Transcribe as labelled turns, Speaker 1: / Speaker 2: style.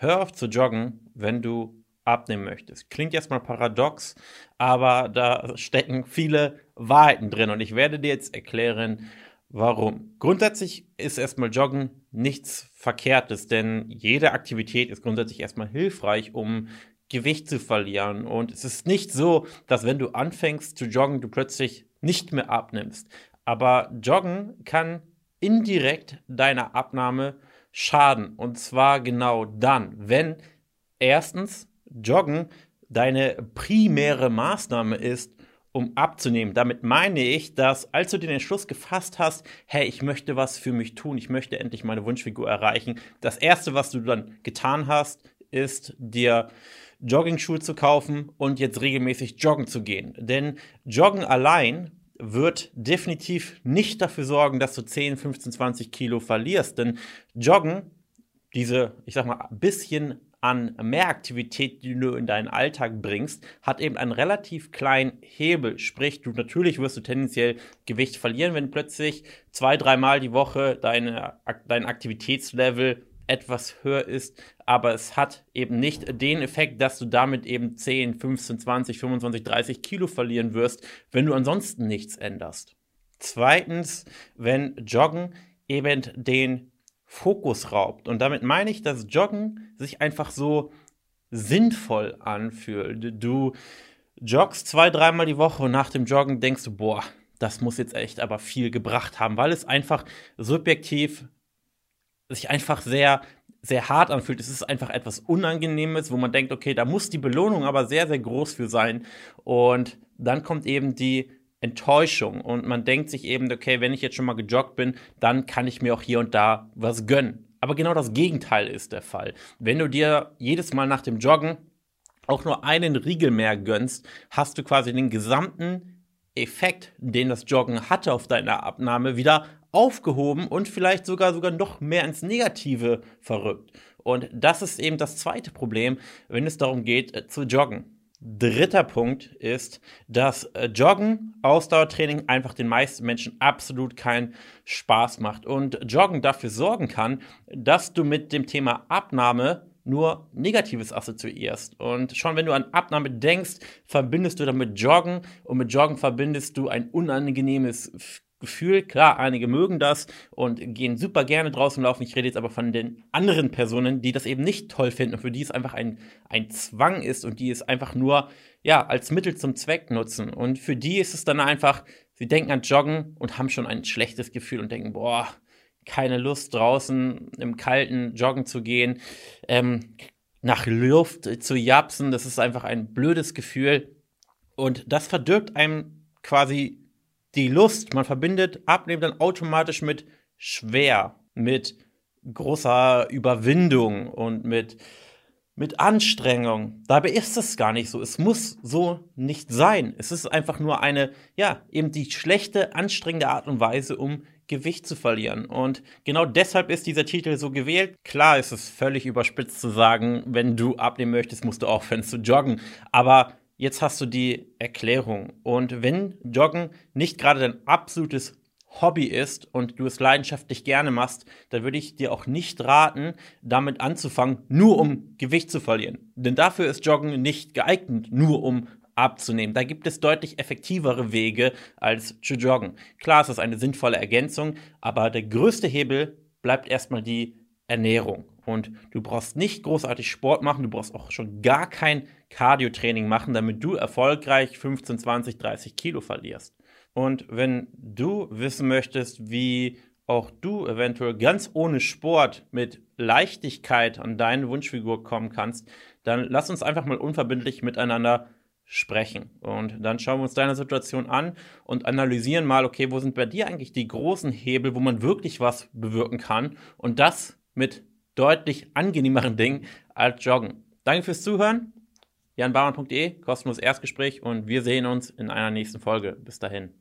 Speaker 1: hör auf zu joggen, wenn du abnehmen möchtest. Klingt erstmal paradox, aber da stecken viele Wahrheiten drin und ich werde dir jetzt erklären, warum. Grundsätzlich ist erstmal Joggen nichts Verkehrtes, denn jede Aktivität ist grundsätzlich erstmal hilfreich, um Gewicht zu verlieren. Und es ist nicht so, dass wenn du anfängst zu joggen, du plötzlich nicht mehr abnimmst. Aber Joggen kann indirekt deiner Abnahme schaden. Und zwar genau dann, wenn erstens Joggen deine primäre Maßnahme ist, um abzunehmen. Damit meine ich, dass als du den Entschluss gefasst hast, hey, ich möchte was für mich tun, ich möchte endlich meine Wunschfigur erreichen, das erste, was du dann getan hast, ist dir Jogging-Schuhe zu kaufen und jetzt regelmäßig joggen zu gehen. Denn Joggen allein wird definitiv nicht dafür sorgen, dass du 10, 15, 20 Kilo verlierst. Denn Joggen, diese, ich sag mal, bisschen an Mehraktivität, die du in deinen Alltag bringst, hat eben einen relativ kleinen Hebel. Sprich, du natürlich wirst du tendenziell Gewicht verlieren, wenn plötzlich zwei, dreimal die Woche deine, dein Aktivitätslevel etwas höher ist, aber es hat eben nicht den Effekt, dass du damit eben 10, 15, 20, 25, 30 Kilo verlieren wirst, wenn du ansonsten nichts änderst. Zweitens, wenn Joggen eben den Fokus raubt. Und damit meine ich, dass Joggen sich einfach so sinnvoll anfühlt. Du joggst zwei, dreimal die Woche und nach dem Joggen denkst du, boah, das muss jetzt echt aber viel gebracht haben, weil es einfach subjektiv sich einfach sehr, sehr hart anfühlt. Es ist einfach etwas Unangenehmes, wo man denkt, okay, da muss die Belohnung aber sehr, sehr groß für sein. Und dann kommt eben die Enttäuschung und man denkt sich eben, okay, wenn ich jetzt schon mal gejoggt bin, dann kann ich mir auch hier und da was gönnen. Aber genau das Gegenteil ist der Fall. Wenn du dir jedes Mal nach dem Joggen auch nur einen Riegel mehr gönnst, hast du quasi den gesamten Effekt, den das Joggen hatte auf deine Abnahme, wieder aufgehoben und vielleicht sogar sogar noch mehr ins Negative verrückt. Und das ist eben das zweite Problem, wenn es darum geht äh, zu joggen. Dritter Punkt ist, dass äh, Joggen, Ausdauertraining einfach den meisten Menschen absolut keinen Spaß macht und Joggen dafür sorgen kann, dass du mit dem Thema Abnahme nur Negatives assoziierst. Und schon wenn du an Abnahme denkst, verbindest du damit Joggen und mit Joggen verbindest du ein unangenehmes Gefühl. Klar, einige mögen das und gehen super gerne draußen laufen. Ich rede jetzt aber von den anderen Personen, die das eben nicht toll finden und für die es einfach ein, ein Zwang ist und die es einfach nur ja, als Mittel zum Zweck nutzen. Und für die ist es dann einfach, sie denken an Joggen und haben schon ein schlechtes Gefühl und denken, boah, keine Lust draußen im Kalten joggen zu gehen, ähm, nach Luft zu japsen. Das ist einfach ein blödes Gefühl. Und das verdirbt einem quasi die Lust, man verbindet Abnehmen dann automatisch mit schwer, mit großer Überwindung und mit, mit Anstrengung. Dabei ist es gar nicht so. Es muss so nicht sein. Es ist einfach nur eine, ja, eben die schlechte, anstrengende Art und Weise, um Gewicht zu verlieren. Und genau deshalb ist dieser Titel so gewählt. Klar ist es völlig überspitzt zu sagen, wenn du abnehmen möchtest, musst du aufhören zu joggen. Aber jetzt hast du die Erklärung. Und wenn Joggen nicht gerade dein absolutes Hobby ist und du es leidenschaftlich gerne machst, dann würde ich dir auch nicht raten, damit anzufangen, nur um Gewicht zu verlieren. Denn dafür ist Joggen nicht geeignet, nur um abzunehmen. Da gibt es deutlich effektivere Wege als zu joggen. Klar, es ist eine sinnvolle Ergänzung, aber der größte Hebel bleibt erstmal die Ernährung. Und du brauchst nicht großartig Sport machen, du brauchst auch schon gar kein Cardio-Training machen, damit du erfolgreich 15, 20, 30 Kilo verlierst. Und wenn du wissen möchtest, wie auch du eventuell ganz ohne Sport mit Leichtigkeit an deine Wunschfigur kommen kannst, dann lass uns einfach mal unverbindlich miteinander sprechen. Und dann schauen wir uns deine Situation an und analysieren mal, okay, wo sind bei dir eigentlich die großen Hebel, wo man wirklich was bewirken kann und das mit deutlich angenehmeren Dingen als Joggen. Danke fürs Zuhören. janbarmann.de, kostenloses Erstgespräch und wir sehen uns in einer nächsten Folge. Bis dahin.